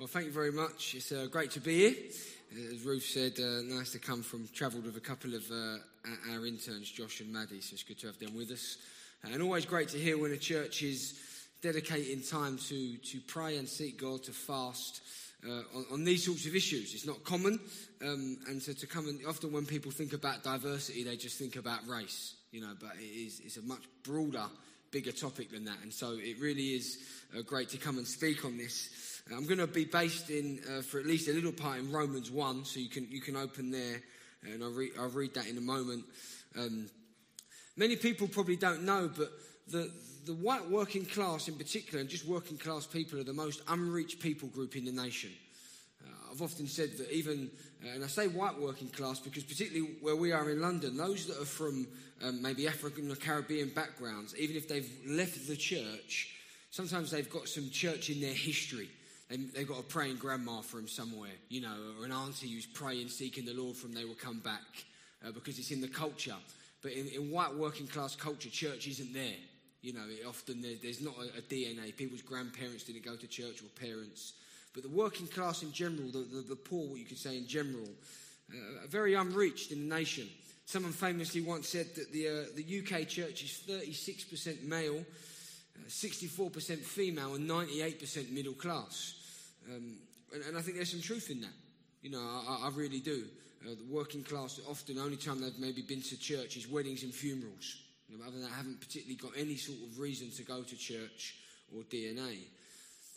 Well, thank you very much. It's uh, great to be here. As Ruth said, uh, nice to come from, travelled with a couple of uh, our interns, Josh and Maddie, so it's good to have them with us. And always great to hear when a church is dedicating time to, to pray and seek God, to fast uh, on, on, these sorts of issues. It's not common. Um, and so to come and often when people think about diversity, they just think about race, you know, but it is, it's a much broader, bigger topic than that. And so it really is uh, great to come and speak on this. I'm going to be based in, uh, for at least a little part, in Romans 1, so you can, you can open there, and I'll, re- I'll read that in a moment. Um, many people probably don't know, but the, the white working class in particular, and just working class people, are the most unreached people group in the nation. Uh, I've often said that even, uh, and I say white working class because particularly where we are in London, those that are from um, maybe African or Caribbean backgrounds, even if they've left the church, sometimes they've got some church in their history. They've got a praying grandma from somewhere, you know, or an auntie who's praying, seeking the Lord from they will come back uh, because it's in the culture. But in, in, white working class culture, church isn't there. You know, often there, there's not a, a, DNA. People's grandparents didn't go to church or parents. But the working class in general, the, the, the poor, what you could say in general, uh, are very unreached in the nation. Someone famously once said that the, uh, the UK church is 36% male, uh, 64% female, and 98% middle class. Um, and, and, I think there's some truth in that. You know, I, I really do. Uh, the working class, often the only time they've maybe been to church is weddings and funerals. You know, other than that, haven't particularly got any sort of reason to go to church or DNA.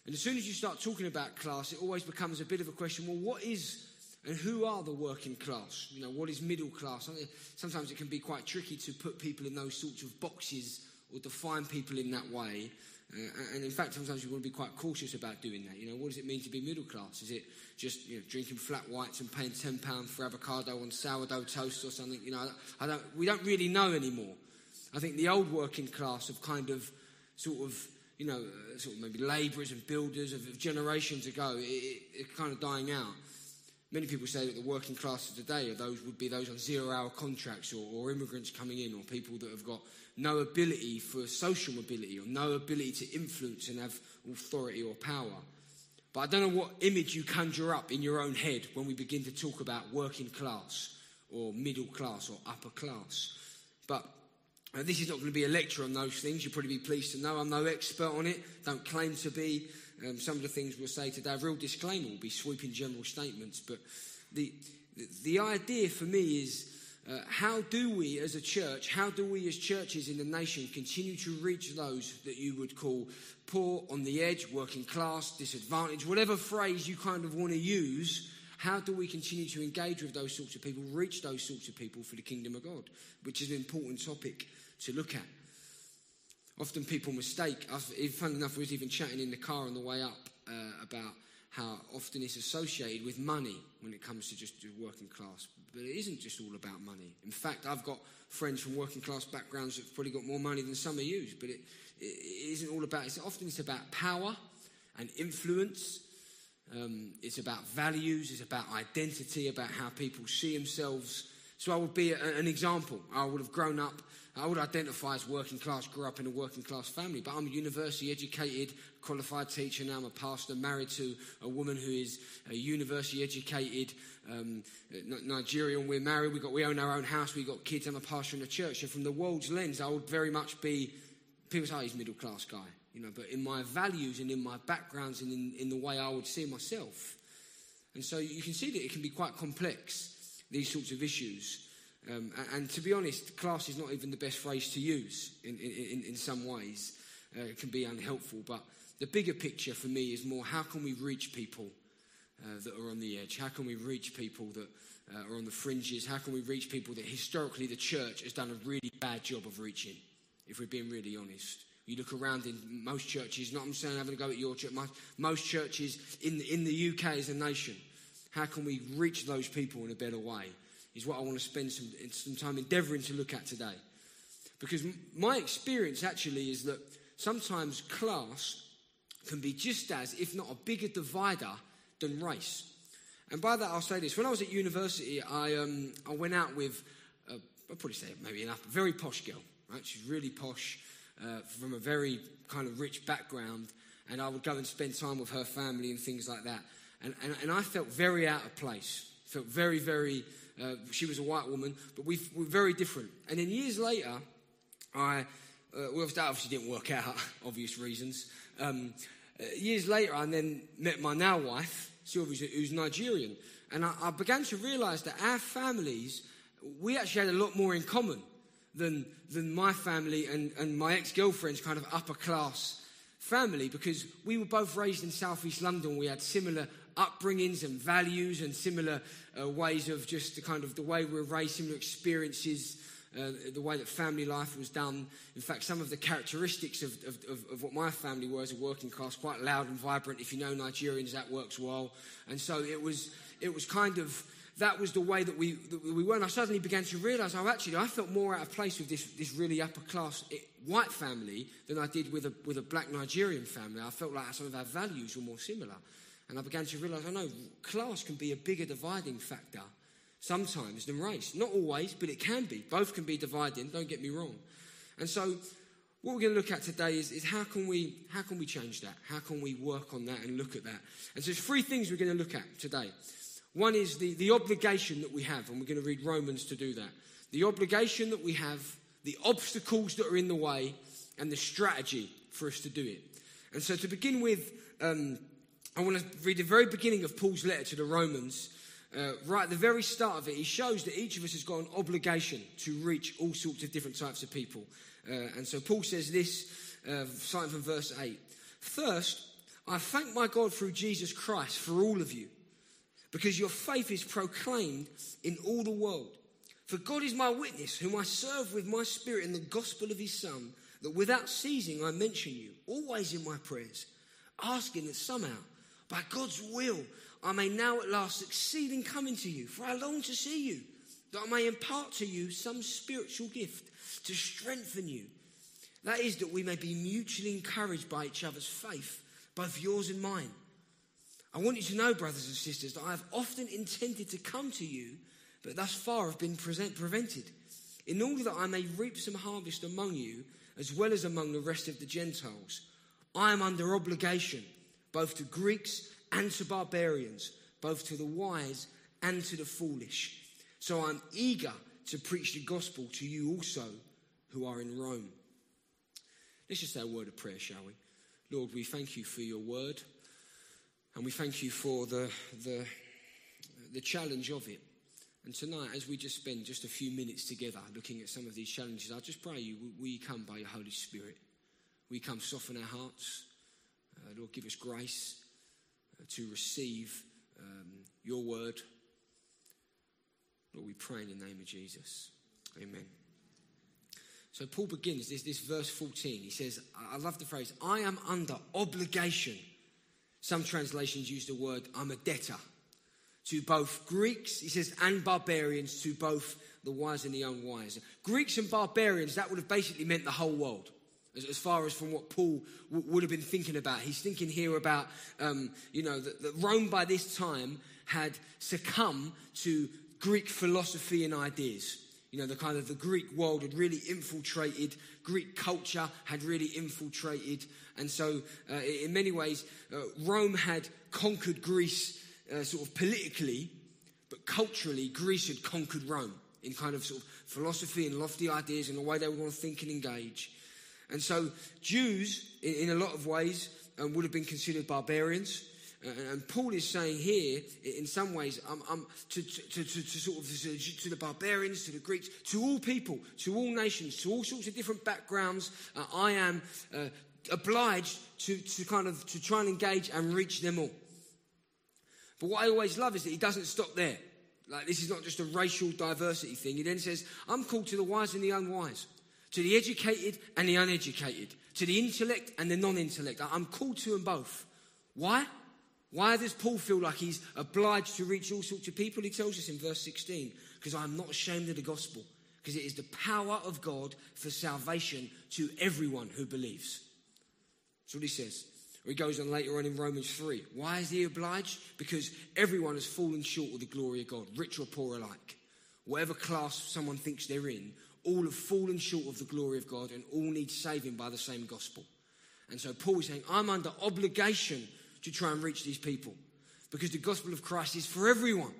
And as soon as you start talking about class, it always becomes a bit of a question well, what is and who are the working class? You know, what is middle class? Sometimes it can be quite tricky to put people in those sorts of boxes or define people in that way. Uh, and in fact, sometimes you want to be quite cautious about doing that. You know, what does it mean to be middle class? Is it just you know, drinking flat whites and paying ten pounds for avocado on sourdough toast or something? You know, I don't, we don't really know anymore. I think the old working class have kind of sort of you know, uh, sort of maybe labourers and builders of, of generations ago, it, it, it's kind of dying out. Many people say that the working class of today are those would be those on zero-hour contracts or, or immigrants coming in, or people that have got no ability for social mobility or no ability to influence and have authority or power. But I don't know what image you conjure up in your own head when we begin to talk about working class or middle class or upper class. But uh, this is not going to be a lecture on those things. You'll probably be pleased to know I'm no expert on it. Don't claim to be. Um, some of the things we'll say today, a real disclaimer will be sweeping general statements. But the, the, the idea for me is uh, how do we as a church, how do we as churches in the nation continue to reach those that you would call poor, on the edge, working class, disadvantaged, whatever phrase you kind of want to use how do we continue to engage with those sorts of people, reach those sorts of people for the kingdom of God, which is an important topic to look at. Often people mistake, funny enough, we was even chatting in the car on the way up uh, about how often it's associated with money when it comes to just working class. But it isn't just all about money. In fact, I've got friends from working class backgrounds that've probably got more money than some of you, but it, it isn't all about, it's often it's about power and influence um, it's about values, it's about identity, about how people see themselves. So I would be a, an example. I would have grown up, I would identify as working class, grew up in a working class family, but I'm a university educated, qualified teacher now. I'm a pastor, married to a woman who is a university educated um, Nigerian. We're married, we, got, we own our own house, we got kids, I'm a pastor in a church. And from the world's lens, I would very much be, people say, oh, he's a middle class guy you know, but in my values and in my backgrounds and in, in the way I would see myself. And so you can see that it can be quite complex, these sorts of issues. Um, and, to be honest, class is not even the best phrase to use in, in, in some ways. Uh, it can be unhelpful. But the bigger picture for me is more how can we reach people uh, that are on the edge? How can we reach people that uh, are on the fringes? How can we reach people that historically the church has done a really bad job of reaching, if we're being really honest? You look around in most churches, not I'm saying having a go at your church, most churches in in the UK as a nation. How can we reach those people in a better way? Is what I want to spend some, some time endeavoring to look at today. Because my experience actually is that sometimes class can be just as, if not a bigger divider than race. And by that, I'll say this. When I was at university, I, um, I went out with, I'll probably say maybe enough, a very posh girl, right? She's really posh uh, from a very kind of rich background. and I would go and spend time with her family and things like that. And, and, and I felt very out of place. Felt very, very, uh, she was a white woman, but we were very different. And then years later, I, uh, well, that obviously didn't work out, obvious reasons. Um, uh, years later, I then met my now wife, Sylvia, who's Nigerian. And I, I began to realize that our families, we actually had a lot more in common than, than my family and, and my ex girlfriend's kind of upper class family because we were both raised in southeast London. We had similar upbringings and values and similar uh, ways of just the kind of the way we were raised, similar experiences, uh, the way that family life was done. In fact, some of the characteristics of, of, of, of, what my family were as a working class, quite loud and vibrant. If you know Nigerians, that works well. And so it was, it was kind of, that was the way that we, that we were. And I suddenly began to realize, oh, actually, I felt more out of place with this, this really upper class eh, white family than I did with a, with a black Nigerian family. I felt like some of our values were more similar. And I began to realize, I know class can be a bigger dividing factor sometimes than race. Not always, but it can be. Both can be dividing, don't get me wrong. And so, what we're going to look at today is, is how, can we, how can we change that? How can we work on that and look at that? And so, there's three things we're going to look at today. One is the, the obligation that we have, and we're going to read Romans to do that. The obligation that we have, the obstacles that are in the way, and the strategy for us to do it. And so, to begin with, um, I want to read the very beginning of Paul's letter to the Romans. Uh, right at the very start of it, he shows that each of us has got an obligation to reach all sorts of different types of people. Uh, and so Paul says this, uh, starting from verse 8. First, I thank my God through Jesus Christ for all of you, because your faith is proclaimed in all the world. For God is my witness, whom I serve with my spirit in the gospel of his Son, that without ceasing I mention you, always in my prayers, asking that somehow, by God's will, I may now at last succeed in coming to you, for I long to see you, that I may impart to you some spiritual gift to strengthen you. That is, that we may be mutually encouraged by each other's faith, both yours and mine. I want you to know, brothers and sisters, that I have often intended to come to you, but thus far have been present, prevented, in order that I may reap some harvest among you, as well as among the rest of the Gentiles. I am under obligation, both to Greeks and to barbarians, both to the wise and to the foolish. So I'm eager to preach the gospel to you also who are in Rome. Let's just say a word of prayer, shall we? Lord, we thank you for your word, and we thank you for the, the, the challenge of it. And tonight, as we just spend just a few minutes together looking at some of these challenges, I just pray you, we come by your Holy Spirit. We come soften our hearts. Uh, Lord, give us grace to receive um, your word. Lord, we pray in the name of Jesus. Amen. So Paul begins this, this verse 14. He says, I love the phrase, I am under obligation. Some translations use the word, I'm a debtor. To both Greeks, he says, and barbarians, to both the wise and the unwise. Greeks and barbarians, that would have basically meant the whole world as, as far as from what Paul w- would have been thinking about. He's thinking here about, um, you know, that, that Rome by this time had succumbed to Greek philosophy and ideas. You know, the kind of the Greek world had really infiltrated, Greek culture had really infiltrated. And so, uh, in many ways, uh, Rome had conquered Greece uh, sort of politically, but culturally, Greece had conquered Rome in kind of sort of philosophy and lofty ideas and the way they were going to think and engage. And so, Jews, in, in a lot of ways, um, would have been considered barbarians. Uh, and Paul is saying here, in some ways, um, um, to, to, to, to, sort of to the barbarians, to the Greeks, to all people, to all nations, to all sorts of different backgrounds, uh, I am uh, obliged to, to kind of to try and engage and reach them all. But what I always love is that he doesn't stop there. Like this is not just a racial diversity thing. He then says, "I'm called to the wise and the unwise." To the educated and the uneducated, to the intellect and the non intellect. I'm called to them both. Why? Why does Paul feel like he's obliged to reach all sorts of people? He tells us in verse 16, because I'm not ashamed of the gospel, because it is the power of God for salvation to everyone who believes. That's what he says. Or he goes on later on in Romans 3. Why is he obliged? Because everyone has fallen short of the glory of God, rich or poor alike. Whatever class someone thinks they're in, all have fallen short of the glory of God and all need saving by the same gospel. And so Paul is saying, I'm under obligation to try and reach these people because the gospel of Christ is for everyone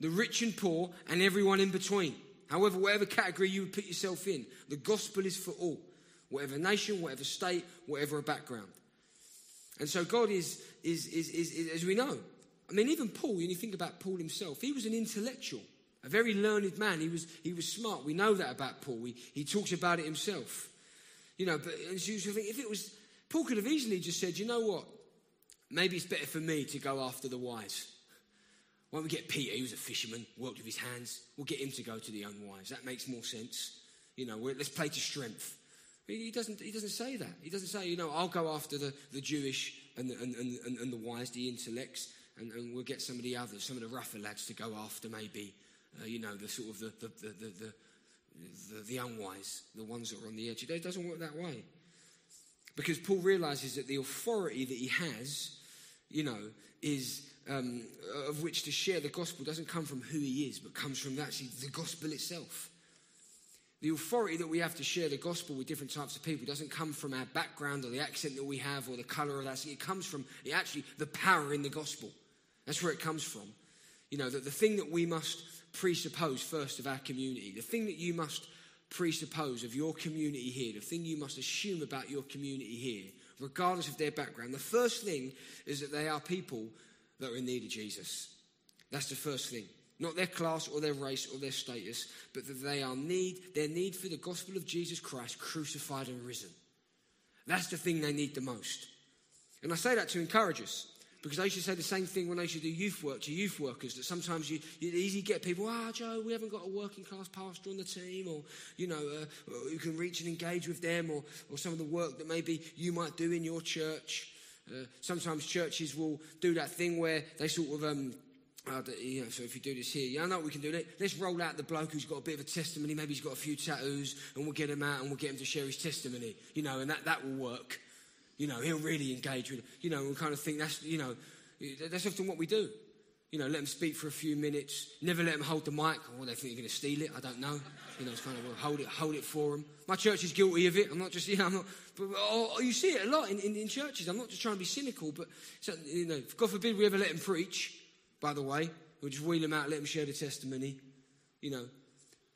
the rich and poor, and everyone in between. However, whatever category you would put yourself in, the gospel is for all, whatever nation, whatever state, whatever background. And so God is, is, is, is, is as we know, I mean, even Paul, when you think about Paul himself, he was an intellectual, a very learned man. He was, he was smart. We know that about Paul. He, he talks about it himself. You know, but as you think, if it was, Paul could have easily just said, you know what? Maybe it's better for me to go after the wise. Why don't we get Peter? He was a fisherman, worked with his hands. We'll get him to go to the unwise. That makes more sense. You know, let's play to strength. He doesn't, he doesn't say that. He doesn't say, you know, I'll go after the, the Jewish and the, and, and, and the wise, the intellects, and, and we'll get some of the others, some of the rougher lads to go after maybe, uh, you know, the sort of the, the, the, the, the, the unwise, the ones that are on the edge. It doesn't work that way. Because Paul realizes that the authority that he has, you know, is um, of which to share the gospel doesn't come from who he is, but comes from actually the gospel itself. The authority that we have to share the gospel with different types of people doesn't come from our background or the accent that we have or the color of that. It comes from actually the power in the gospel. That's where it comes from. You know, that the thing that we must presuppose first of our community, the thing that you must presuppose of your community here, the thing you must assume about your community here, regardless of their background, the first thing is that they are people that are in need of Jesus. That's the first thing. Not their class or their race or their status, but that they are need, their need for the gospel of Jesus Christ crucified and risen. That's the thing they need the most. And I say that to encourage us. Because I used to say the same thing when I used to do youth work to youth workers that sometimes you, you easily get people, ah, oh, Joe, we haven't got a working class pastor on the team, or, you know, uh, you can reach and engage with them, or, or some of the work that maybe you might do in your church. Uh, sometimes churches will do that thing where they sort of, um, uh, you know, so if you do this here, yeah, I know we can do. Let's roll out the bloke who's got a bit of a testimony. Maybe he's got a few tattoos, and we'll get him out and we'll get him to share his testimony. You know, and that, that will work. You know, he'll really engage with. You know, we kind of think that's you know, that's often what we do. You know, let him speak for a few minutes. Never let him hold the mic. Or oh, they think you're going to steal it. I don't know. You know, it's kind of well, hold it, hold it for them. My church is guilty of it. I'm not just, you know, I'm not. But oh, you see it a lot in, in, in, churches. I'm not just trying to be cynical, but so, you know, God forbid we ever let him preach. By the way, we'll just wheel him out, let him share the testimony. You know,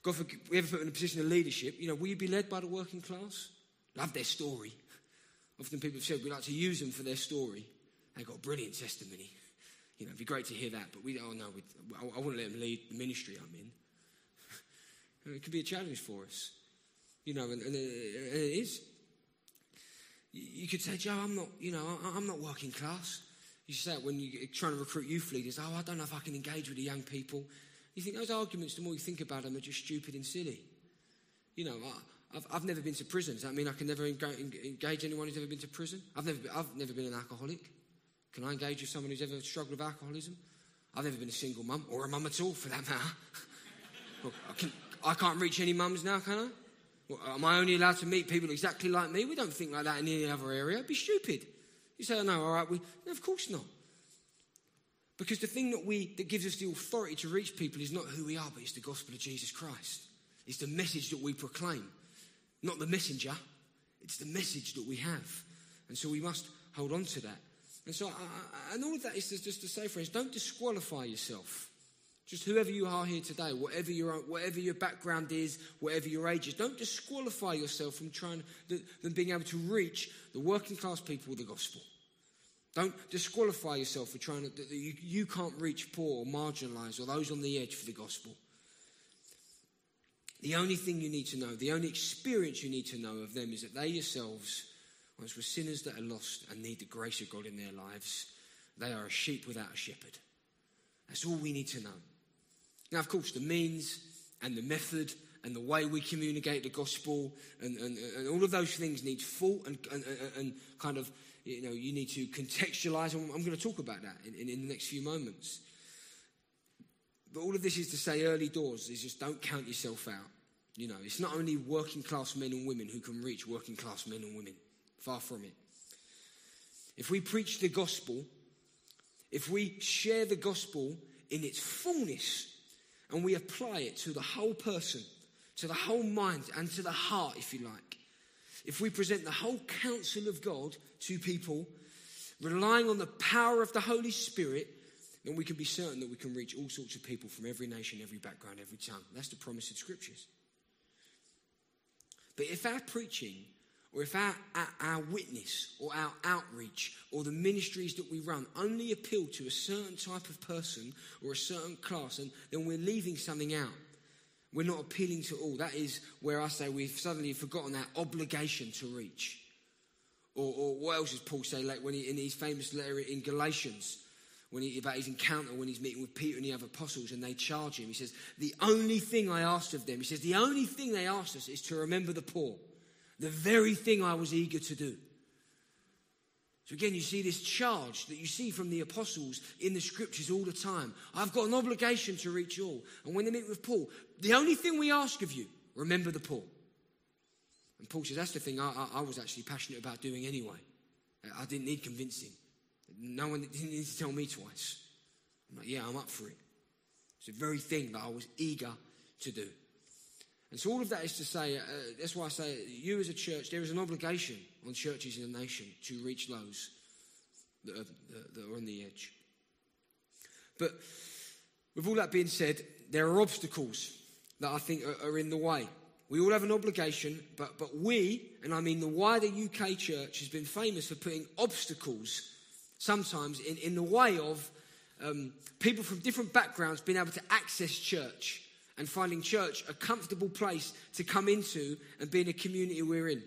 God forbid we ever put in a position of leadership. You know, will you be led by the working class? Love their story. Often people have said we like to use them for their story. They've got a brilliant testimony. You know, it'd be great to hear that, but we, oh no, I, I want to let them lead the ministry I'm in. it could be a challenge for us. You know, and, and, it, and it is. You could say, Joe, I'm not, you know, I'm not working class. You say it when you're trying to recruit youth leaders. Oh, I don't know if I can engage with the young people. You think those arguments, the more you think about them, are just stupid and silly. You know, I've, I've never been to prison. Does that mean I can never engage anyone who's ever been to prison? I've never been, I've never been an alcoholic. Can I engage with someone who's ever struggled with alcoholism? I've never been a single mum, or a mum at all for that matter. well, I, can, I can't reach any mums now, can I? Well, am I only allowed to meet people exactly like me? We don't think like that in any other area. It'd be stupid. You say, oh, no, all right. We, no, of course not. Because the thing that, we, that gives us the authority to reach people is not who we are, but it's the gospel of Jesus Christ. It's the message that we proclaim, not the messenger. It's the message that we have. And so we must hold on to that. And so, I, and all of that is just to say, friends, don't disqualify yourself. Just whoever you are here today, whatever your, whatever your background is, whatever your age is, don't disqualify yourself from trying than being able to reach the working class people with the gospel. Don't disqualify yourself for trying to, you, you can't reach poor or marginalized or those on the edge for the gospel. The only thing you need to know, the only experience you need to know of them is that they yourselves, once were sinners that are lost and need the grace of God in their lives, they are a sheep without a shepherd. That's all we need to know. Now, of course, the means and the method and the way we communicate the gospel and, and, and all of those things need thought and, and, and, kind of, you know, you need to contextualize. I'm, going to talk about that in, in, in the next few moments. But all of this is to say early doors is just don't count yourself out. You know, it's not only working class men and women who can reach working class men and women. Far from it. If we preach the gospel, if we share the gospel in its fullness and we apply it to the whole person, to the whole mind, and to the heart, if you like, if we present the whole counsel of God to people, relying on the power of the Holy Spirit, then we can be certain that we can reach all sorts of people from every nation, every background, every tongue. That's the promise of scriptures. But if our preaching or if our, our, our, witness or our outreach or the ministries that we run only appeal to a certain type of person or a certain class, and then we're leaving something out. We're not appealing to all. That is where I say we've suddenly forgotten that obligation to reach. Or, or what else does Paul say? Like when he, in his famous letter in Galatians, when he, about his encounter when he's meeting with Peter and the other apostles, and they charge him. He says, "The only thing I asked of them," he says, "the only thing they asked us is to remember the poor, the very thing I was eager to do." So again, you see this charge that you see from the apostles in the scriptures all the time. I've got an obligation to reach all. And when they meet with Paul, the only thing we ask of you, remember the poor. And Paul says, that's the thing I, I, I was actually passionate about doing anyway. I didn't need convincing. No one didn't tell me twice. I'm like, yeah, I'm up for it. It's the very thing that I was eager to do. And so, all of that is to say, uh, that's why I say, you as a church, there is an obligation on churches in the nation to reach those that are, that are on the edge. But with all that being said, there are obstacles that I think are, are in the way. We all have an obligation, but, but we, and I mean the wider UK church, has been famous for putting obstacles sometimes in, in the way of um, people from different backgrounds being able to access church and finding church a comfortable place to come into and be in a community we're in.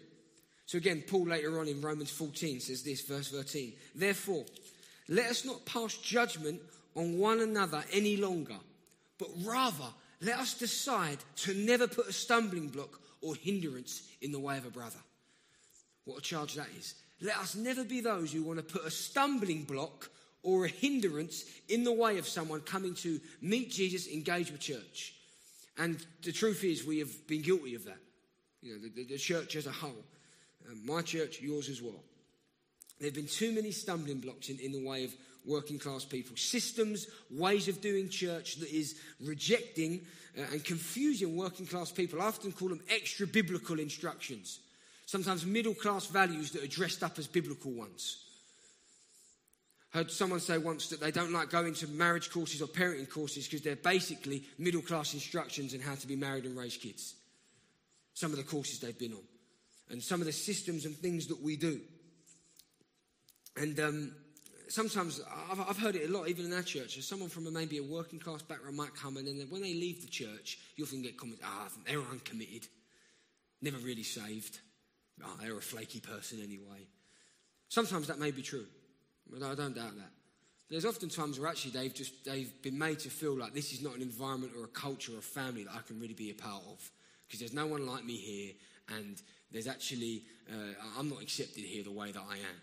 So again, Paul later on in Romans 14 says this, verse 13. Therefore, let us not pass judgment on one another any longer, but rather let us decide to never put a stumbling block or hindrance in the way of a brother. What a charge that is. Let us never be those who want to put a stumbling block or a hindrance in the way of someone coming to meet Jesus, engage with church. And the truth is, we have been guilty of that. You know, the, the church as a whole. Um, my church, yours as well. There have been too many stumbling blocks in, in the way of working class people. Systems, ways of doing church that is rejecting uh, and confusing working class people. I often call them extra biblical instructions. Sometimes middle class values that are dressed up as biblical ones. Heard someone say once that they don't like going to marriage courses or parenting courses because they're basically middle class instructions on how to be married and raise kids. Some of the courses they've been on, and some of the systems and things that we do. And um, sometimes I've, I've, heard it a lot, even in our church. Someone from a, maybe a working class background might come, and then when they leave the church, you often get comments, ah, they're uncommitted, never really saved. Ah, they're a flaky person anyway. Sometimes that may be true. But I don't doubt that. There's often times where actually they've just they've been made to feel like this is not an environment or a culture or a family that I can really be a part of because there's no one like me here, and there's actually uh, I'm not accepted here the way that I am.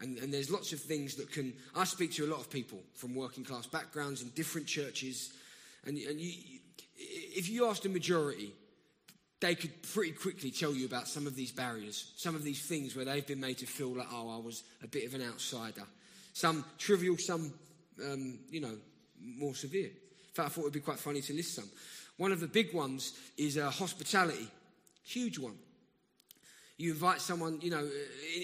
And, and, there's lots of things that can. I speak to a lot of people from working class backgrounds in different churches, and, and you, if you ask the majority, they could pretty quickly tell you about some of these barriers, some of these things where they've been made to feel like, oh, I was a bit of an outsider. Some trivial, some, um, you know, more severe. In fact, I thought it would be quite funny to list some. One of the big ones is uh, hospitality, huge one. You invite someone, you know,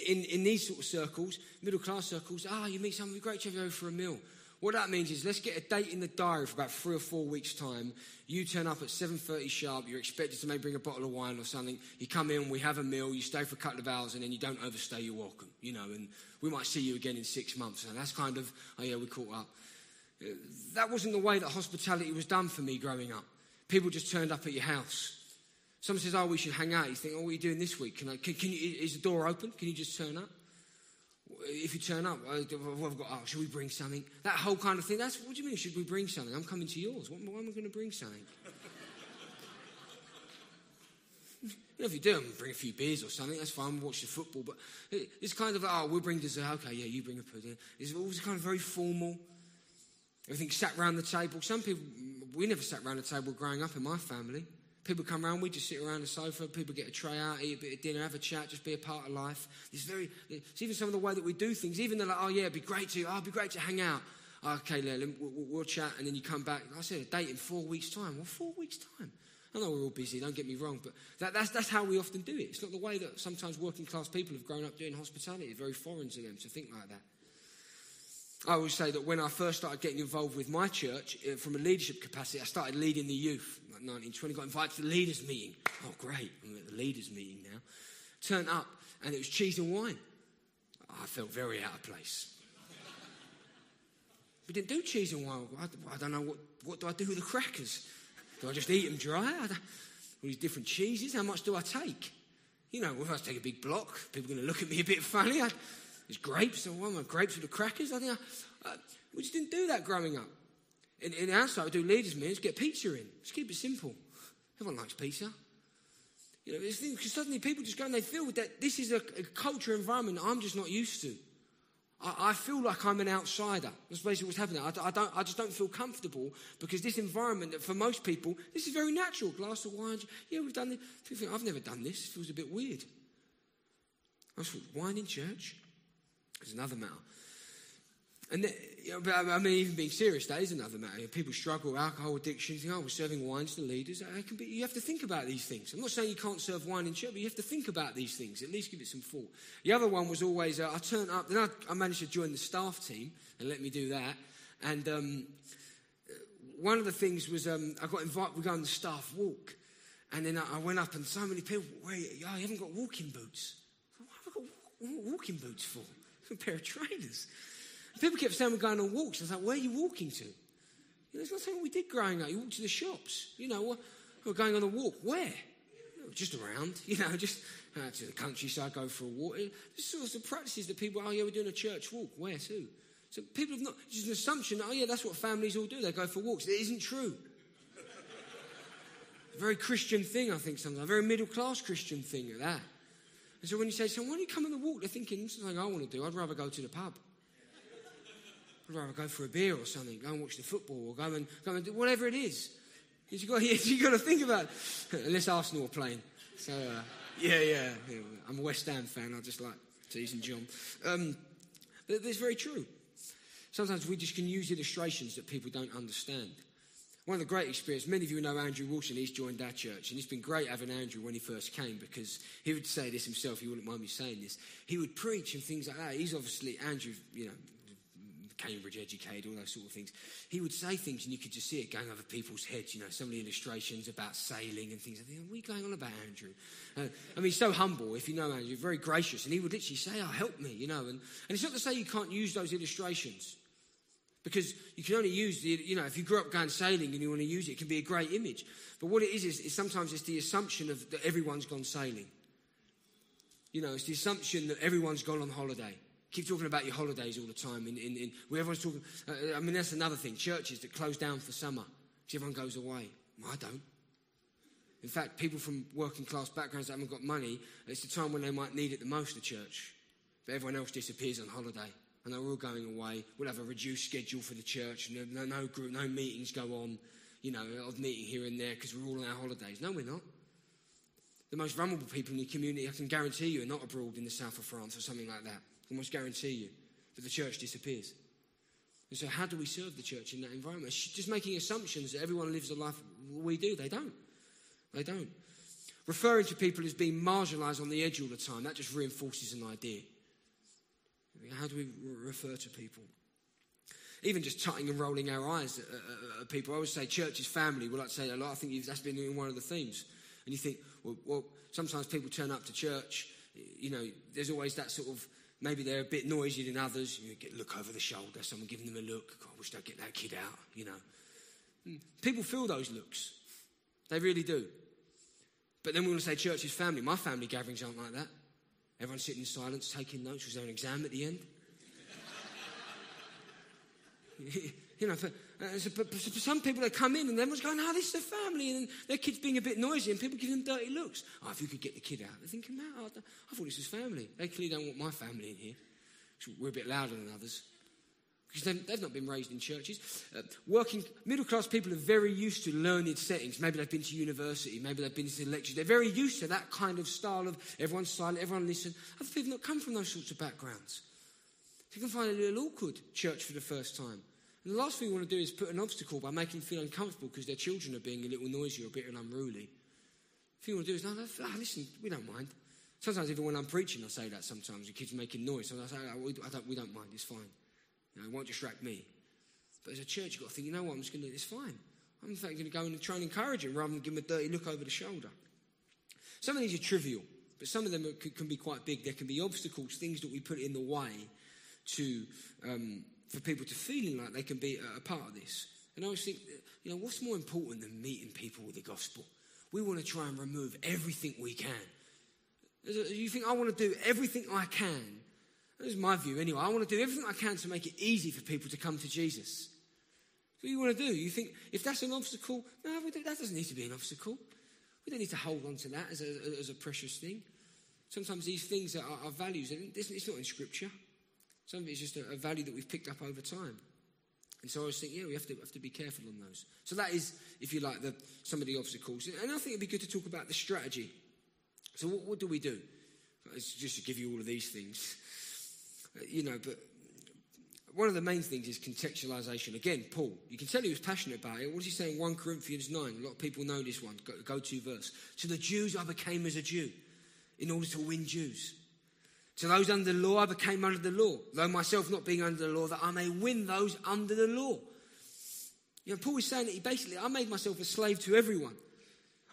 in, in, in these sort of circles, middle class circles, ah, you meet someone, great to have you over for a meal. What that means is let's get a date in the diary for about three or four weeks' time. You turn up at 7.30 sharp. You're expected to maybe bring a bottle of wine or something. You come in, we have a meal, you stay for a couple of hours, and then you don't overstay your welcome, you know, and we might see you again in six months. And that's kind of, oh yeah, we caught up. That wasn't the way that hospitality was done for me growing up. People just turned up at your house. Someone says, oh, we should hang out. You think, oh, what are you doing this week? Can I, can, can you, is the door open? Can you just turn up? If you turn up, I've got, oh, should we bring something? That whole kind of thing. That's what do you mean? Should we bring something? I'm coming to yours. Why am I going to bring something? you know, if you do, bring a few beers or something. That's fine. We'll watch the football. But it's kind of, oh, we'll bring dessert. Okay, yeah, you bring a pudding. It's always kind of very formal. Everything sat around the table. Some people, we never sat around the table growing up in my family. People come around, we just sit around the sofa, people get a tray out, eat a bit of dinner, have a chat, just be a part of life. It's very, it's even some of the way that we do things. Even they're like, oh yeah, it'd be great to, oh, it'd be great to hang out. Oh, okay, we'll, we'll, we'll, chat, and then you come back. I said, a date in four weeks' time. Well, four weeks' time. I know we're all busy, don't get me wrong, but that, that's, that's how we often do it. It's not the way that sometimes working class people have grown up doing hospitality. Very foreign to them to think like that. I always say that when I first started getting involved with my church uh, from a leadership capacity, I started leading the youth, 1920, got invited to the leaders' meeting. Oh, great, I'm at the leaders' meeting now. Turned up, and it was cheese and wine. I felt very out of place. we didn't do cheese and wine. I, I don't know what, what do I do with the crackers? Do I just eat them dry? all these different cheeses, how much do I take? You know, if I take a big block, people are going to look at me a bit funny. I, there's grapes, oh, and one grapes with the crackers. I think I, uh, we just didn't do that growing up. In, in our side, we do leaders' meals, get pizza in. Just keep it simple. Everyone likes pizza. You know, because suddenly people just go and they feel that this is a, a culture environment I'm just not used to. I, I, feel like I'm an outsider. That's basically what's happening. I, I, don't, I just don't feel comfortable because this environment, that for most people, this is very natural. Glass of wine. Yeah, we've done this. I've never done this. It feels a bit weird. I was wine in church. It's another matter. And I mean, even being serious, that is another matter. People struggle with alcohol addiction. Think, oh, we're serving wine to leaders. Be, you have to think about these things. I'm not saying you can't serve wine in church, but you have to think about these things. At least give it some thought. The other one was always, uh, I turned up, then I, I, managed to join the staff team and let me do that. And um, one of the things was um, I got invited, we go on the staff walk. And then I, went up and so many people, where, oh, you haven't got walking boots. What have I got walking boots for? A pair of trainers. People kept saying we're going on walks. I was like, where are you walking to? You know, it's not something we did growing up. You walk to the shops. You know, we're going on a walk. Where? Just around. You know, just uh, to the countryside, go for a walk. There's sorts of practices that people, oh yeah, we're doing a church walk. Where to? So people have not, just an assumption, oh yeah, that's what families all do. They go for walks. It isn't true. very Christian thing, I think, sometimes. A very middle class Christian thing at that. And so when you say, so why don't you come on the walk? They're thinking, this is something I want to do. I'd rather go to the pub. I'd rather go for a beer or something, go and watch the football or go and, go and do whatever it is. You've got, you got to think about it. Unless Arsenal are playing. So, uh, yeah, yeah, yeah, I'm a West Ham fan. I just like teasing John. Um, but it's very true. Sometimes we just can use illustrations that people don't understand. One of the great experiences, many of you know Andrew Wilson, he's joined our church, and it's been great having Andrew when he first came because he would say this himself, he wouldn't mind me saying this. He would preach and things like that. He's obviously, Andrew, you know, Cambridge educated, all those sort of things. He would say things and you could just see it going over people's heads, you know, of the illustrations about sailing and things. I think, what are you going on about, Andrew? Uh, I mean, he's so humble, if you know Andrew, very gracious. And he would literally say, oh, help me, you know. And, and it's not to say you can't use those illustrations because you can only use the, you know, if you grew up going sailing and you want to use it, it can be a great image. But what it is, is, is sometimes it's the assumption of that everyone's gone sailing. You know, it's the assumption that everyone's gone on holiday. Keep talking about your holidays all the time. In, in, in everyone's talking, uh, I mean, that's another thing. Churches that close down for summer because everyone goes away. I don't. In fact, people from working class backgrounds that haven't got money, it's the time when they might need it the most, the church. But everyone else disappears on holiday. And they're all going away. We'll have a reduced schedule for the church. No, no, group, no meetings go on, you know, of meeting here and there because we're all on our holidays. No, we're not. The most vulnerable people in the community, I can guarantee you, are not abroad in the south of France or something like that almost guarantee you. that the church disappears. And so, how do we serve the church in that environment? Just making assumptions that everyone lives a life we do. They don't. They don't. Referring to people as being marginalized on the edge all the time, that just reinforces an idea. How do we refer to people? Even just tutting and rolling our eyes at, at, at people. I always say church is family. Well, I'd say a lot. I think that's been one of the themes. And you think, well, well, sometimes people turn up to church. You know, there's always that sort of Maybe they're a bit noisier than others. You get look over the shoulder, someone giving them a look. God, I wish they'd get that kid out, you know. Hmm. People feel those looks. They really do. But then we want to say church is family. My family gatherings aren't like that. Everyone's sitting in silence, taking notes. Was there an exam at the end? You know, uh, so, but some people, they come in and everyone's going, oh, this is a family. And their kid's being a bit noisy and people give them dirty looks. Oh, if you could get the kid out. They're thinking, I, I thought this was family. They clearly don't want my family in here. We're a bit louder than others. Because they've not been raised in churches. Uh, working, middle class people are very used to learned settings. Maybe they've been to university, maybe they've been to lectures. They're very used to that kind of style of everyone's silent, everyone listen. Other people not come from those sorts of backgrounds. You can find it a little awkward, church for the first time. The last thing we want to do is put an obstacle by making them feel uncomfortable because their children are being a little noisy or a bit unruly. The thing we want to do is, no, no, listen, we don't mind. Sometimes even when I'm preaching, I say that sometimes. The kids are making noise. I say, oh, we, don't, we don't mind, it's fine. You know, it won't distract me. But as a church, you've got to think, you know what, I'm just going to do this fine. I'm in fact going to go and try and encourage him rather than give him a dirty look over the shoulder. Some of these are trivial, but some of them are, can, be quite big. There can be obstacles, things that we put in the way to, um, for people to feeling like they can be a, part of this. And I always think, you know, what's more important than meeting people with the gospel? We want to try and remove everything we can. You think I want to do everything I can? This is my view anyway. I want to do everything I can to make it easy for people to come to Jesus. What do you want to do? You think if that's an obstacle, no, that doesn't need to be an obstacle. We don't need to hold on to that as a, as a precious thing. Sometimes these things are, are values, it's not in Scripture. Some of it is just a, a, value that we've picked up over time. And so I was thinking, yeah, we have to, have to be careful on those. So that is, if you like, the, some of the obstacles. And I think it'd be good to talk about the strategy. So what, what do we do? It's just to give you all of these things. Uh, you know, but one of the main things is contextualization. Again, Paul, you can tell he was passionate about it. What does he say in 1 Corinthians 9? A lot of people know this one, go, to verse. To the Jews, I became as a Jew in order to win Jews. To those under the law, I became under the law, though myself not being under the law, that I may win those under the law. You know, Paul is saying that he basically, I made myself a slave to everyone.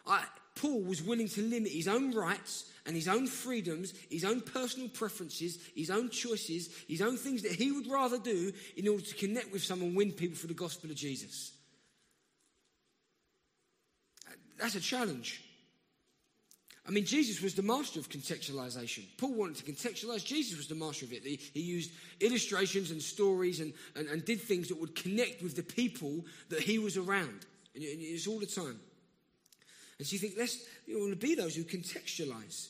I, Paul was willing to limit his own rights and his own freedoms, his own personal preferences, his own choices, his own things that he would rather do in order to connect with someone, win people for the gospel of Jesus. That's a challenge. I mean, Jesus was the master of contextualization. Paul wanted to contextualize. Jesus was the master of it. He, he used illustrations and stories and, and, and, did things that would connect with the people that he was around. And it's all the time. And so you think, let's you want to be those who contextualize.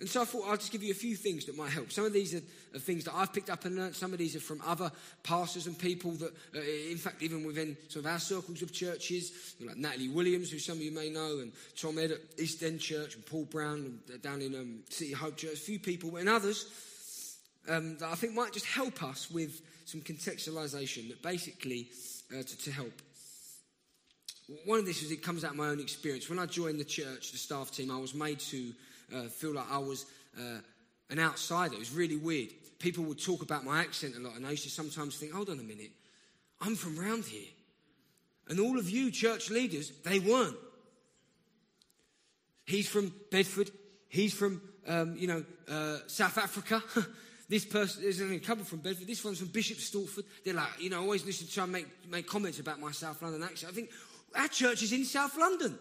And so I thought I'll just give you a few things that might help. Some of these are, are things that I've picked up and learned. Some of these are from other pastors and people that, uh, in fact, even within some of our circles of churches, like Natalie Williams, who some of you may know, and Tom Ed at East End Church, and Paul Brown and down in um, City Hope Church, a few people, and others um, that I think might just help us with some contextualization that basically uh, to, to help. One of this is it comes out of my own experience. When I joined the church, the staff team, I was made to uh, feel like I was uh, an outsider. It was really weird. People would talk about my accent a lot, and I used to sometimes think, hold on a minute, I'm from round here. And all of you church leaders, they weren't. He's from Bedford. He's from, um, you know, uh, South Africa. this person, there's only a couple from Bedford. This one's from Bishop Stortford. They're like, you know, always listen to try and make, make comments about my South London accent. I think, our church is in South London.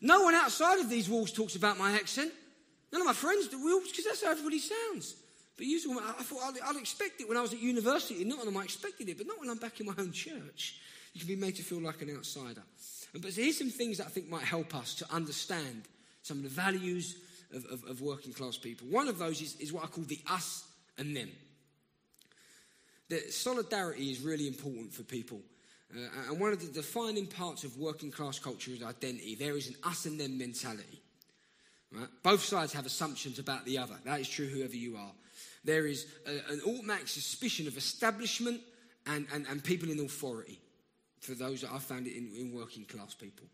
No one outside of these walls talks about my accent. None of my friends do, because that's how everybody sounds. But usually, I thought I'd, I'd, expect it when I was at university. Not when I expected it, but not when I'm back in my own church. You can be made to feel like an outsider. But here's some things that I think might help us to understand some of the values of, of, of working class people. One of those is, is what I call the us and them. That solidarity is really important for people. Uh, and one of the defining parts of working class culture is identity. There is an us and them mentality. Right? Both sides have assumptions about the other. That is true, whoever you are. There is a, an automatic suspicion of establishment and, and, and people in authority for those that I've found it in, in working class people.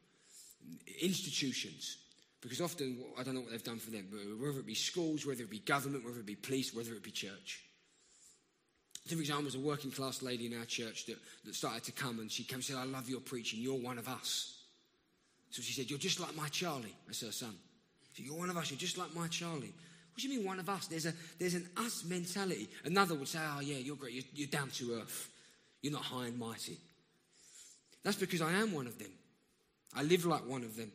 Institutions, because often I don't know what they've done for them, but whether it be schools, whether it be government, whether it be police, whether it be church. So, for example, was a working class lady in our church that, that started to come and she came and said, I love your preaching, you're one of us. So she said, You're just like my Charlie. That's her son. You're one of us. You're just like my Charlie. What do you mean, one of us? There's, a, there's an us mentality. Another would say, oh, yeah, you're great. You're, you're down to earth. You're not high and mighty. That's because I am one of them. I live like one of them.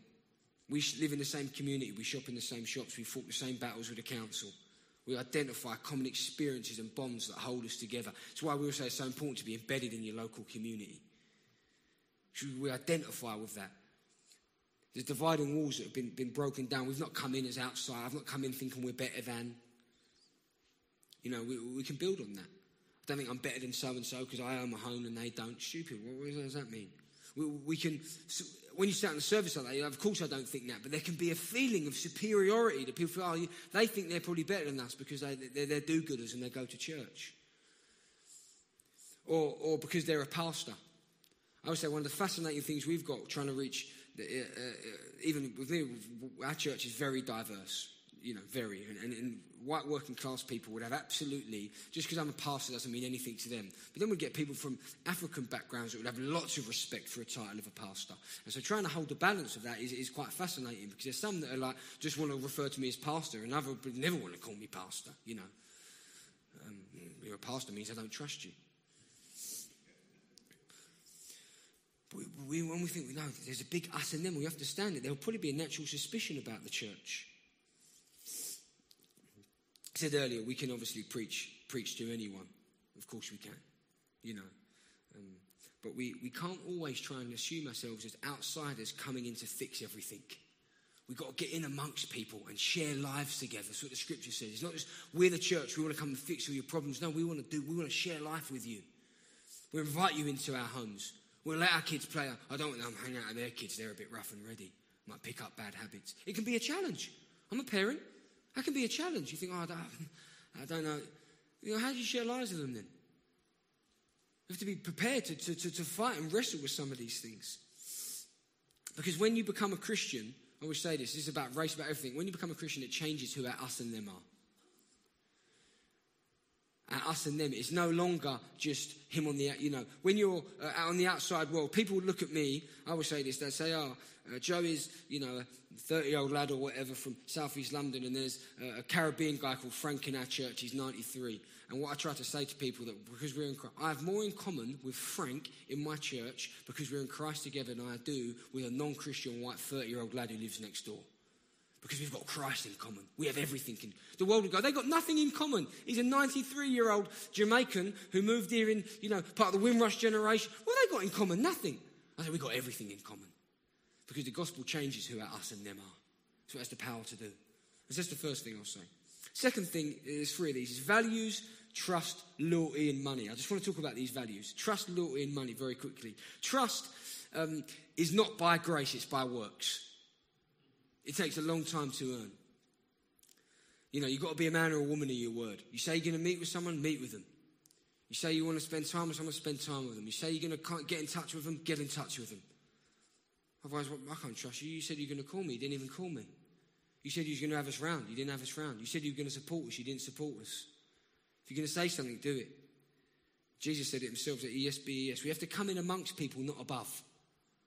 We live in the same community. We shop in the same shops. We fought the same battles with the council. We identify common experiences and bonds that hold us together. That's why we also say it's so important to be embedded in your local community. Should We identify with that. There's dividing walls that have been, been broken down. We've not come in as outside. I've not come in thinking we're better than. You know, we, we can build on that. I don't think I'm better than so and so because I own a home and they don't. Stupid. What, what does that mean? We, we can, when you start in the service like that, of course I don't think that, but there can be a feeling of superiority that people feel, oh, they think they're probably better than us because they, they're, they're do gooders and they go to church. or, or because they're a pastor. I would say one of the fascinating things we've got trying to reach, even with me, our church is very diverse, you know, very. And, and, and white working class people would have absolutely, just because I'm a pastor doesn't mean anything to them. But then we get people from African backgrounds that would have lots of respect for a title of a pastor. And so trying to hold the balance of that is, is quite fascinating because there's some that are like, just want to refer to me as pastor, and others never want to call me pastor, you know. Um, you're a pastor means I don't trust you. But we, when we think, there's a big us and them, we have to stand it. There'll probably be a natural suspicion about the church. I said earlier, we can obviously preach preach to anyone. Of course we can, you know. Um, but we, we can't always try and assume ourselves as outsiders coming in to fix everything. We've got to get in amongst people and share lives together. That's what the scripture says. It's not just we're the church, we want to come and fix all your problems. No, we want to do, we want to share life with you. We invite you into our homes. We'll let our kids play. I don't want them hang out with their kids. They're a bit rough and ready. Might pick up bad habits. It can be a challenge. I'm a parent. That can be a challenge. You think, oh, I don't, I don't know. You know. How do you share lives with them then? You have to be prepared to, to, to, to fight and wrestle with some of these things. Because when you become a Christian, I always say this, this is about race, about everything. When you become a Christian, it changes who our us and them are us and them. It's no longer just him on the, you know, when you're uh, out on the outside world, people look at me, I will say this, they say, oh, uh, Joe is, you know, a 30 year old lad or whatever from southeast London, and there's uh, a Caribbean guy called Frank in our church, he's 93. And what I try to say to people that because we're in Christ, I have more in common with Frank in my church because we're in Christ together than I do with a non Christian white 30 year old lad who lives next door because we've got Christ in common. We have everything in the world would go, they've got nothing in common. He's a 93 year old Jamaican who moved here in, you know, part of the Windrush generation. What they got in common? Nothing. I said, we've got everything in common. Because the gospel changes who us and them are. So it has the power to do. That's the first thing I'll say. Second thing is three of these is values, trust, loyalty, and money. I just want to talk about these values. Trust, loyalty, and money very quickly. Trust um, is not by grace, it's by works. It takes a long time to earn. You know, you've got to be a man or a woman of your word. You say you're going to meet with someone, meet with them. You say you want to spend time with someone, spend time with them. You say you're going to get in touch with them, get in touch with them. Otherwise, I can't trust you. You said you're going to call me, you didn't even call me. You said you were going to have us round, you didn't have us round. You said you were going to support us, you didn't support us. If you're going to say something, do it. Jesus said it himself at ESBES. We have to come in amongst people, not above,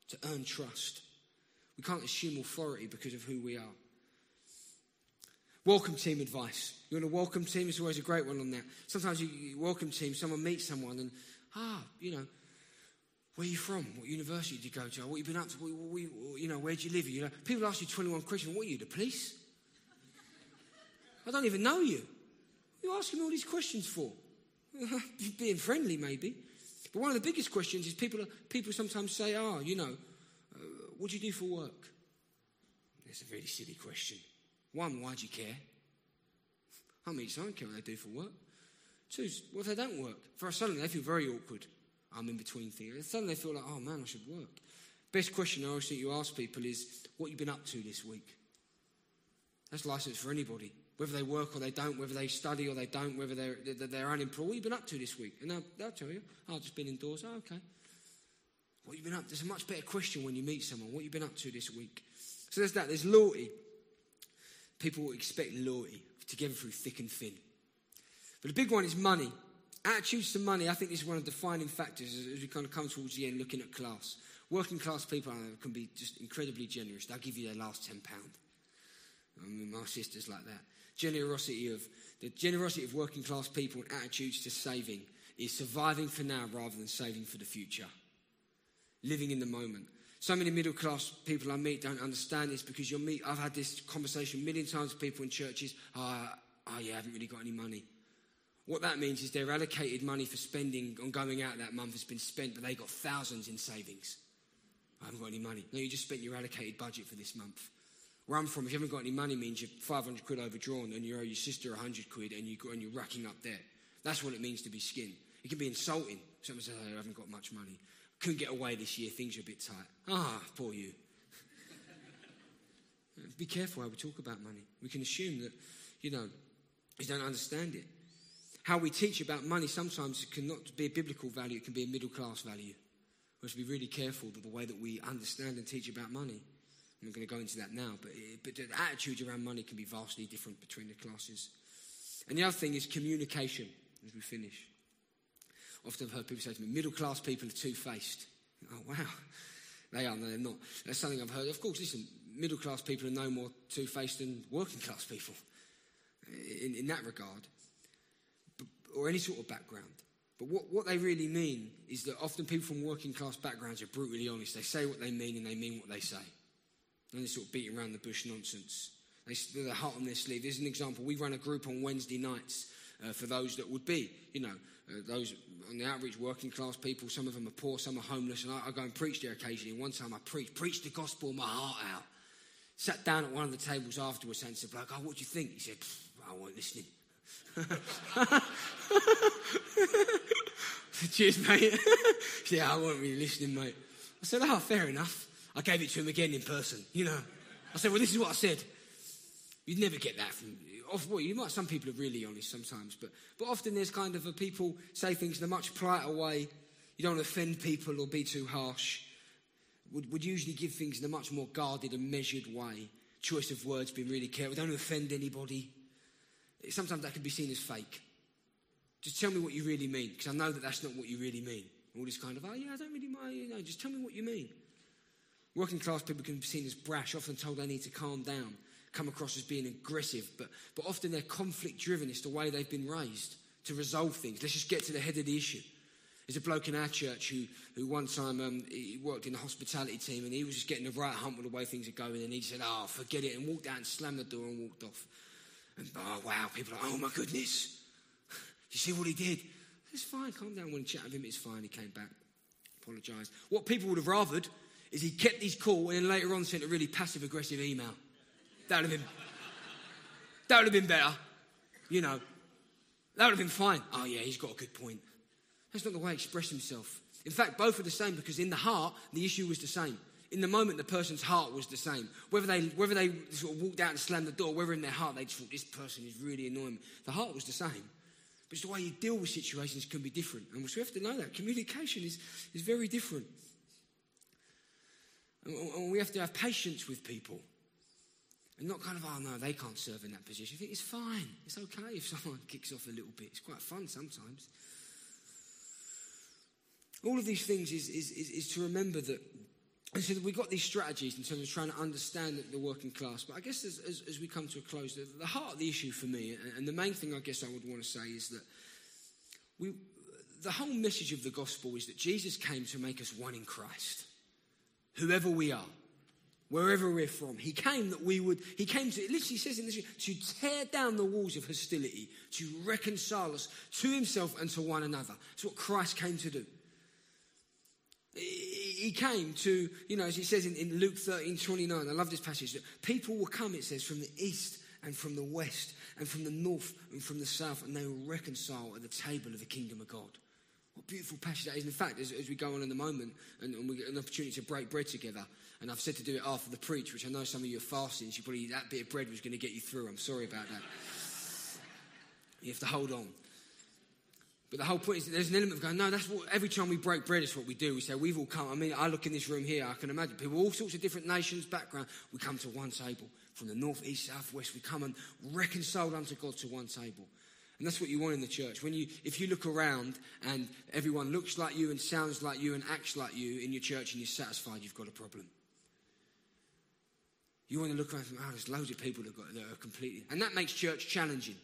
to earn trust. We can't assume authority because of who we are. Welcome team advice. You want a welcome team? It's always a great one on that. Sometimes you, you welcome team, someone meets someone and, ah, you know, where are you from? What university did you go to? What have you been up to? What, what, you know, where do you live? You know, people ask you 21 questions. What are you, the police? I don't even know you. What are you asking me all these questions for? Being friendly, maybe. But one of the biggest questions is people, people sometimes say, oh, you know, what do you do for work? That's a really silly question. One, why do you care? I mean, I don't care what they do for work. Two, what if they don't work? For suddenly they feel very awkward. I'm in between things. Suddenly they feel like, oh man, I should work. Best question I always think you ask people is, what you been up to this week? That's license for anybody. Whether they work or they don't, whether they study or they don't, whether they're, they're unemployed. What you been up to this week? And they'll, they'll tell you, oh, I've just been indoors. Oh, okay. What you been up? There's a much better question when you meet someone. What you been up to this week? So there's that. There's loyalty. People expect loyalty together through thick and thin. But the big one is money. Attitudes to money, I think this is one of the defining factors as we kind of come towards the end looking at class. Working class people can be just incredibly generous. They'll give you their last £10. I mean, my sister's like that. Generosity of the generosity of working class people and attitudes to saving is surviving for now rather than saving for the future living in the moment. So many middle class people I meet don't understand this because you'll meet, I've had this conversation a million times with people in churches. Oh, oh, yeah, I haven't really got any money. What that means is their allocated money for spending on going out that month has been spent, but they got thousands in savings. I haven't got any money. No, you just spent your allocated budget for this month. Where I'm from, if you haven't got any money, means you're 500 quid overdrawn and you owe your sister 100 quid and, you, and you're racking up debt. That's what it means to be skin. It can be insulting. Someone says, oh, I haven't got much money couldn't get away this year, things are a bit tight. Ah, poor you. Be careful how we talk about money. We can assume that, you know, you don't understand it. how we teach about money sometimes cannot be a biblical value, it can be a middle class value. We have to be really careful that the way that we understand and teach about money. I'm not going to go into that now, but, it, but the attitudes around money can be vastly different between the classes. And the other thing is communication, as we finish. Often heard people say to me, middle class people are two faced. Oh, wow. They are, no, they're not. That's something I've heard. Of course, listen, middle class people are no more two faced than working class people in, in that regard, or any sort of background. But what, what they really mean is that often people from working class backgrounds are brutally honest. They say what they mean and they mean what they say. And they sort of beat around the bush nonsense. They, they're the heart on their sleeve. There's an example. We run a group on Wednesday nights uh, for those that would be, you know, uh, those on the outreach, working class people. Some of them are poor, some are homeless. And I, I go and preach there occasionally. One time I preached, preached the gospel, my heart out. Sat down at one of the tables afterwards and said, like, oh, what do you think? He said, I wasn't listening. Cheers, mate. yeah, I wasn't really listening, mate. I said, oh, fair enough. I gave it to him again in person, you know. I said, well, this is what I said. You'd never get that from, well, you might, some people are really honest sometimes, but, but often there's kind of a people say things in a much politer way. You don't offend people or be too harsh. Would, would usually give things in a much more guarded and measured way. Choice of words being really careful. Don't offend anybody. Sometimes that can be seen as fake. Just tell me what you really mean, because I know that that's not what you really mean. All this kind of, oh yeah, I don't really mind, you know, just tell me what you mean. Working class people can be seen as brash, often told they need to calm down, come across as being aggressive, but, but often they're conflict driven. It's the way they've been raised to resolve things. Let's just get to the head of the issue. There's a bloke in our church who, who one time um, he worked in the hospitality team and he was just getting the right hump with the way things are going and he said, oh, forget it, and walked out and slammed the door and walked off. And oh, wow, people are oh my goodness. you see what he did? It's fine, calm down. When he chatted with him, it's fine. He came back, apologised. What people would have rathered is he kept his cool and then later on sent a really passive aggressive email. That would have been, that would have been better. You know, that would have been fine. Oh yeah, he's got a good point. That's not the way he expressed himself. In fact, both are the same because in the heart, the issue was the same. In the moment, the person's heart was the same. Whether they, whether they sort of walked out and slammed the door, whether in their heart they just thought, this person is really annoying, the heart was the same. But it's the way you deal with situations can be different. And we have to know that. Communication is, is very different. And we have to have patience with people. And not kind of, oh no, they can't serve in that position. It's fine. It's okay if someone kicks off a little bit. It's quite fun sometimes. All of these things is, is, is, is to remember that and so we've got these strategies in terms of trying to understand the working class. But I guess as, as, as we come to a close, the, the, heart of the issue for me, and, and the main thing I guess I would want to say is that we, the whole message of the gospel is that Jesus came to make us one in Christ whoever we are, wherever we're from. He came that we would, he came to, it literally says in this, to tear down the walls of hostility, to reconcile us to himself and to one another. That's what Christ came to do. He came to, you know, as he says in, in Luke 13 29, I love this passage, that people will come, it says, from the east and from the west and from the north and from the south, and they will reconcile at the table of the kingdom of God. What beautiful passage that is. In fact, as, as we go on in the moment and, and, we get an opportunity to break bread together, and I've said to do it after the preach, which I know some of you are fasting, so probably that bit of bread was going to get you through. I'm sorry about that. you have to hold on. But the whole point is that there's an element of going, no, that's what, every time we break bread, it's what we do. We say, we've all come. I mean, I look in this room here, I can imagine people, all sorts of different nations, background. We come to one table from the north, east, south, west. We come and reconciled unto God to one table. And that's what you want in the church. When you, if you look around and everyone looks like you and sounds like you and acts like you in your church and you're satisfied, you've got a problem. You want to look around and oh, there's loads of people that, got, that are completely. And that makes church challenging.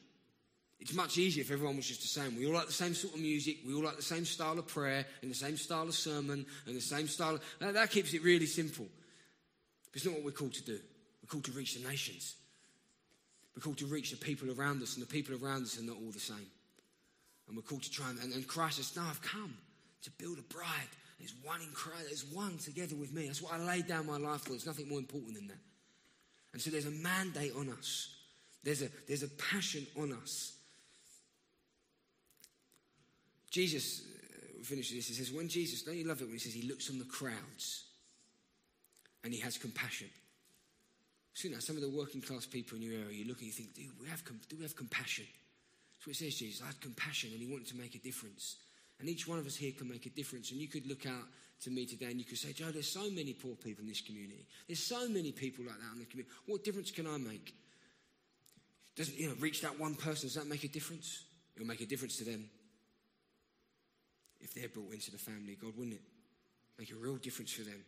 It's much easier if everyone was just the same. We all like the same sort of music, we all like the same style of prayer, and the same style of sermon, and the same style. Of, that keeps it really simple. But it's not what we're called to do. We're called to reach the nations. We're called to reach the people around us, and the people around us are not all the same. And we're called to try and, and, and Christ says, No, I've come to build a bride. There's one in Christ, there's one together with me. That's what I laid down my life for. There's nothing more important than that. And so there's a mandate on us, there's a, there's a passion on us. Jesus, uh, we this, he says, When Jesus, don't you love it when he says he looks on the crowds and he has compassion? See now, some of the working class people in your area, you look and you think, do we have, do we have compassion? That's what it says, Jesus. I had compassion and he wanted to make a difference. And each one of us here can make a difference. And you could look out to me today and you could say, Joe, there's so many poor people in this community. There's so many people like that in the community. What difference can I make? Doesn't, you know, reach that one person, does that make a difference? It'll make a difference to them. If they're brought into the family, God, wouldn't it? Make a real difference for them.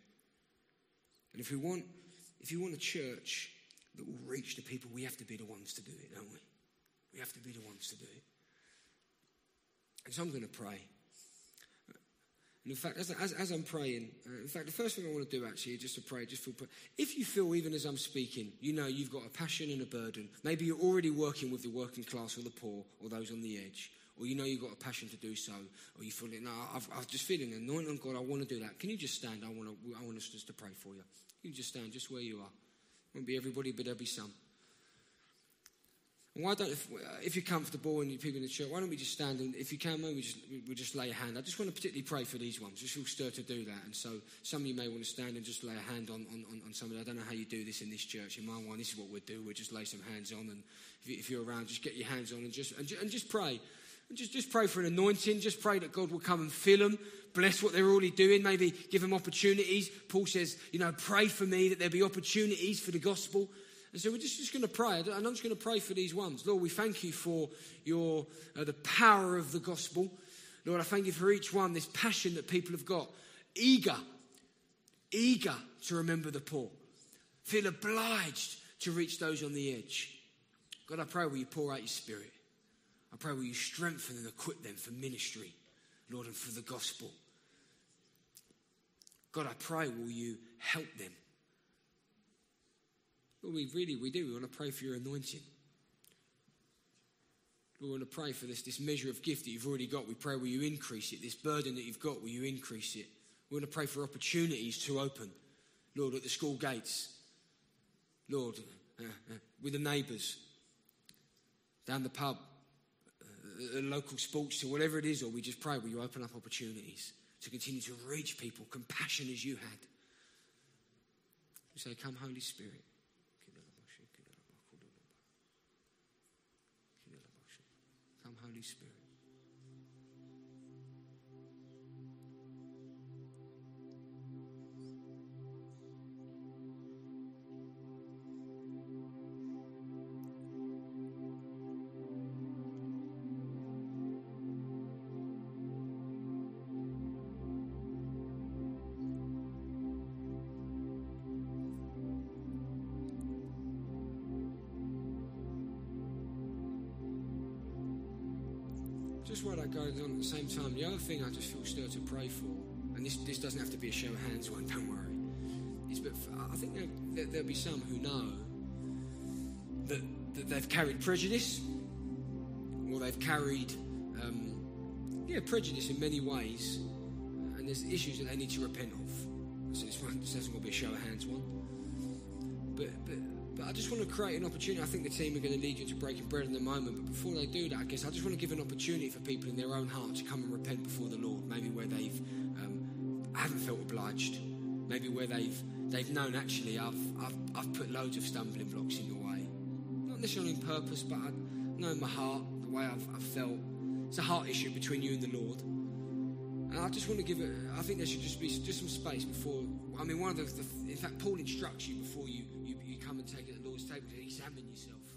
And if we want, if you want a church that will reach the people, we have to be the ones to do it, don't we? We have to be the ones to do it. And so I'm going to pray. And in fact, as, as, as I'm praying, uh, in fact, the first thing I want to do actually is just to pray, just feel. If you feel, even as I'm speaking, you know you've got a passion and a burden, maybe you're already working with the working class or the poor or those on the edge, or you know you've got a passion to do so, or you feel, no, I've, I've just feeling anointed on God, I want to do that. Can you just stand? I want, to, I want us just to pray for you. You just stand just where you are. Won't be everybody, but there'll be some. And why don't, if, if, you're comfortable and you're people in the church, why don't we just stand and if you can, maybe we just, we just lay a hand. I just want to particularly pray for these ones. Just feel stirred to do that. And so some of you may want to stand and just lay a hand on, on, on somebody. I don't know how you do this in this church. In my one, this is what we do. We just lay some hands on. And if, you, are around, just get your hands on and just, and and just pray. Just, just pray for an anointing. Just pray that God will come and fill them. Bless what they're already doing. Maybe give them opportunities. Paul says, you know, pray for me that there be opportunities for the gospel. And so we're just, just going to pray. And I'm just going to pray for these ones. Lord, we thank you for your, uh, the power of the gospel. Lord, I thank you for each one, this passion that people have got. Eager, eager to remember the poor. Feel obliged to reach those on the edge. God, I pray will you pour out your spirit. I pray will you strengthen and equip them for ministry, Lord, and for the gospel. God, I pray will you help them Lord, we really, we do. We want to pray for your anointing. We want to pray for this, this measure of gift that you've already got. We pray, will you increase it? This burden that you've got, will you increase it? We want to pray for opportunities to open, Lord, at the school gates. Lord, uh, uh, with the neighbours, down the pub, local sports to whatever it is, or we just pray, will you open up opportunities to continue to reach people, compassion as you had. We say, Come, Holy Spirit. Come, Holy Spirit. While that goes on at the same time, the other thing I just feel stirred to pray for, and this, this doesn't have to be a show of hands one, don't worry, is but I think there, there, there'll be some who know that, that they've carried prejudice, or they've carried, um, yeah, prejudice in many ways, and there's issues that they need to repent of. So this, one, this doesn't want to be a show of hands one. But but I just want to create an opportunity. I think the team are going to lead you to breaking bread in the moment. But before they do that, I guess I just want to give an opportunity for people in their own heart to come and repent before the Lord. Maybe where they've um, haven't felt obliged. Maybe where they've they've known actually I've, I've I've put loads of stumbling blocks in your way. Not necessarily on purpose, but I know in my heart the way I've, I've felt. It's a heart issue between you and the Lord. And I just want to give it, I think there should just be just some space before, I mean, one of the, the in fact, Paul instructs you before you, you, you come and take it table to examine yourself.